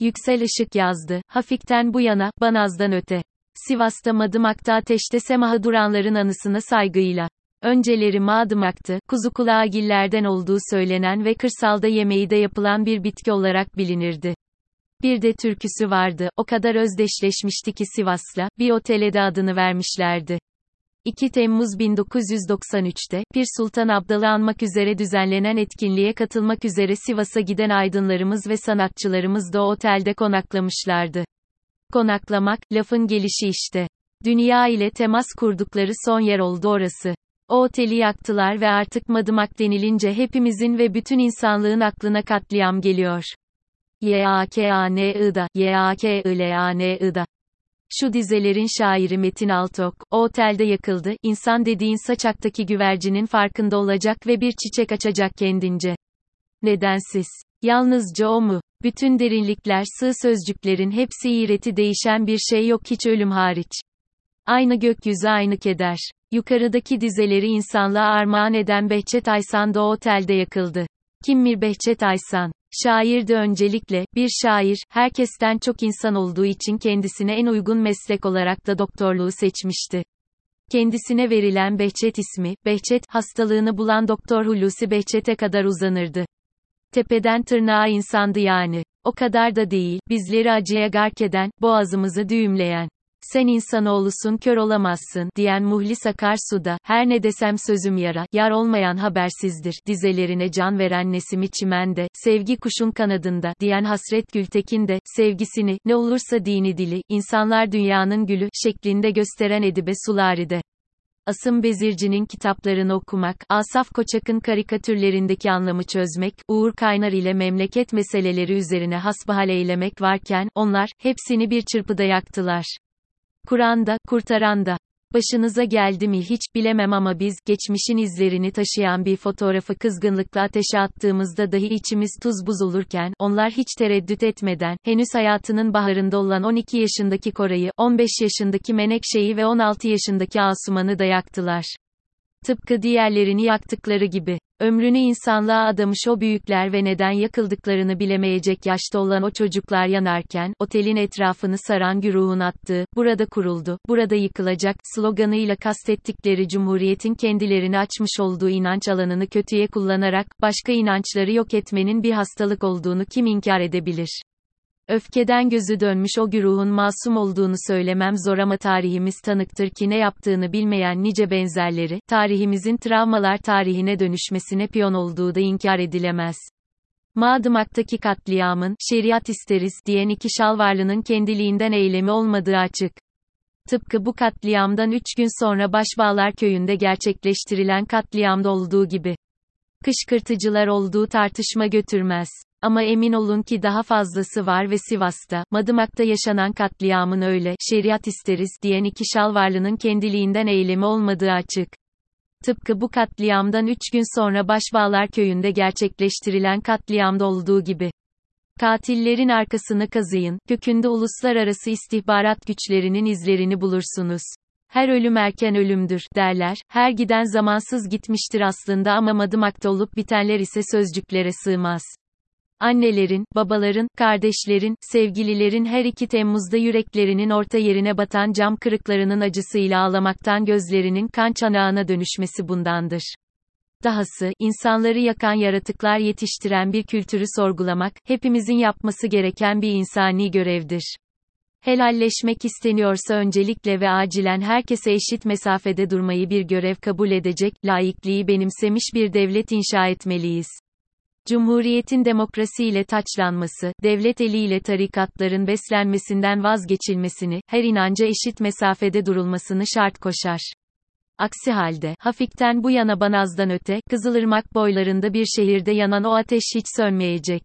Yüksel Işık yazdı. Hafiften bu yana, Banaz'dan öte. Sivas'ta Madımak'ta ateşte semaha duranların anısına saygıyla. Önceleri Madımak'tı, kuzu kulağgillerden olduğu söylenen ve kırsalda yemeği de yapılan bir bitki olarak bilinirdi. Bir de türküsü vardı, o kadar özdeşleşmişti ki Sivas'la, bir otele de adını vermişlerdi. 2 Temmuz 1993'te, Pir Sultan Abdal'ı anmak üzere düzenlenen etkinliğe katılmak üzere Sivas'a giden aydınlarımız ve sanatçılarımız da otelde konaklamışlardı. Konaklamak, lafın gelişi işte. Dünya ile temas kurdukları son yer oldu orası. O oteli yaktılar ve artık madımak denilince hepimizin ve bütün insanlığın aklına katliam geliyor. Y-A-K-A-N-I-'da, Y-A-K-I-L-A-N-I-'da. Şu dizelerin şairi Metin Altok, o otelde yakıldı, insan dediğin saçaktaki güvercinin farkında olacak ve bir çiçek açacak kendince. Nedensiz. Yalnızca o mu? Bütün derinlikler sığ sözcüklerin hepsi iğreti değişen bir şey yok hiç ölüm hariç. Aynı gökyüzü aynı keder. Yukarıdaki dizeleri insanlığa armağan eden Behçet Aysan da o otelde yakıldı. Kimmir Behçet Aysan? Şairdi öncelikle, bir şair, herkesten çok insan olduğu için kendisine en uygun meslek olarak da doktorluğu seçmişti. Kendisine verilen Behçet ismi, Behçet, hastalığını bulan Doktor Hulusi Behçet'e kadar uzanırdı. Tepeden tırnağa insandı yani. O kadar da değil, bizleri acıya gark eden, boğazımızı düğümleyen. Sen insanoğlusun kör olamazsın, diyen Muhlis Akarsu'da, her ne desem sözüm yara, yar olmayan habersizdir, dizelerine can veren Nesimi Çimen'de, sevgi kuşun kanadında, diyen Hasret Gültekin de, sevgisini, ne olursa dini dili, insanlar dünyanın gülü, şeklinde gösteren Edibe Sulari'de. Asım Bezirci'nin kitaplarını okumak, Asaf Koçak'ın karikatürlerindeki anlamı çözmek, Uğur Kaynar ile memleket meseleleri üzerine hasbihal eylemek varken, onlar, hepsini bir çırpıda yaktılar. Kur'an'da, kurtaran Başınıza geldi mi hiç bilemem ama biz, geçmişin izlerini taşıyan bir fotoğrafı kızgınlıkla ateşe attığımızda dahi içimiz tuz buz olurken, onlar hiç tereddüt etmeden, henüz hayatının baharında olan 12 yaşındaki Koray'ı, 15 yaşındaki Menekşe'yi ve 16 yaşındaki Asuman'ı da yaktılar. Tıpkı diğerlerini yaktıkları gibi. Ömrünü insanlığa adamış o büyükler ve neden yakıldıklarını bilemeyecek yaşta olan o çocuklar yanarken, otelin etrafını saran güruhun attığı, burada kuruldu, burada yıkılacak, sloganıyla kastettikleri Cumhuriyet'in kendilerini açmış olduğu inanç alanını kötüye kullanarak, başka inançları yok etmenin bir hastalık olduğunu kim inkar edebilir? Öfkeden gözü dönmüş o güruhun masum olduğunu söylemem zor ama tarihimiz tanıktır ki ne yaptığını bilmeyen nice benzerleri, tarihimizin travmalar tarihine dönüşmesine piyon olduğu da inkar edilemez. Madımak'taki katliamın, şeriat isteriz, diyen iki şalvarlının kendiliğinden eylemi olmadığı açık. Tıpkı bu katliamdan üç gün sonra Başbağlar köyünde gerçekleştirilen katliamda olduğu gibi. Kışkırtıcılar olduğu tartışma götürmez. Ama emin olun ki daha fazlası var ve Sivas'ta, Madımak'ta yaşanan katliamın öyle, şeriat isteriz, diyen iki şalvarlının kendiliğinden eylemi olmadığı açık. Tıpkı bu katliamdan üç gün sonra Başbağlar köyünde gerçekleştirilen katliamda olduğu gibi. Katillerin arkasını kazıyın, kökünde uluslararası istihbarat güçlerinin izlerini bulursunuz. Her ölüm erken ölümdür, derler, her giden zamansız gitmiştir aslında ama madımakta olup bitenler ise sözcüklere sığmaz. Annelerin, babaların, kardeşlerin, sevgililerin her 2 Temmuz'da yüreklerinin orta yerine batan cam kırıklarının acısıyla ağlamaktan gözlerinin kan çanağına dönüşmesi bundandır. Dahası, insanları yakan yaratıklar yetiştiren bir kültürü sorgulamak, hepimizin yapması gereken bir insani görevdir. Helalleşmek isteniyorsa öncelikle ve acilen herkese eşit mesafede durmayı bir görev kabul edecek, laikliği benimsemiş bir devlet inşa etmeliyiz. Cumhuriyetin demokrasiyle taçlanması, devlet eliyle tarikatların beslenmesinden vazgeçilmesini, her inanca eşit mesafede durulmasını şart koşar. Aksi halde, Hafik'ten bu yana Banaz'dan öte, Kızılırmak boylarında bir şehirde yanan o ateş hiç sönmeyecek.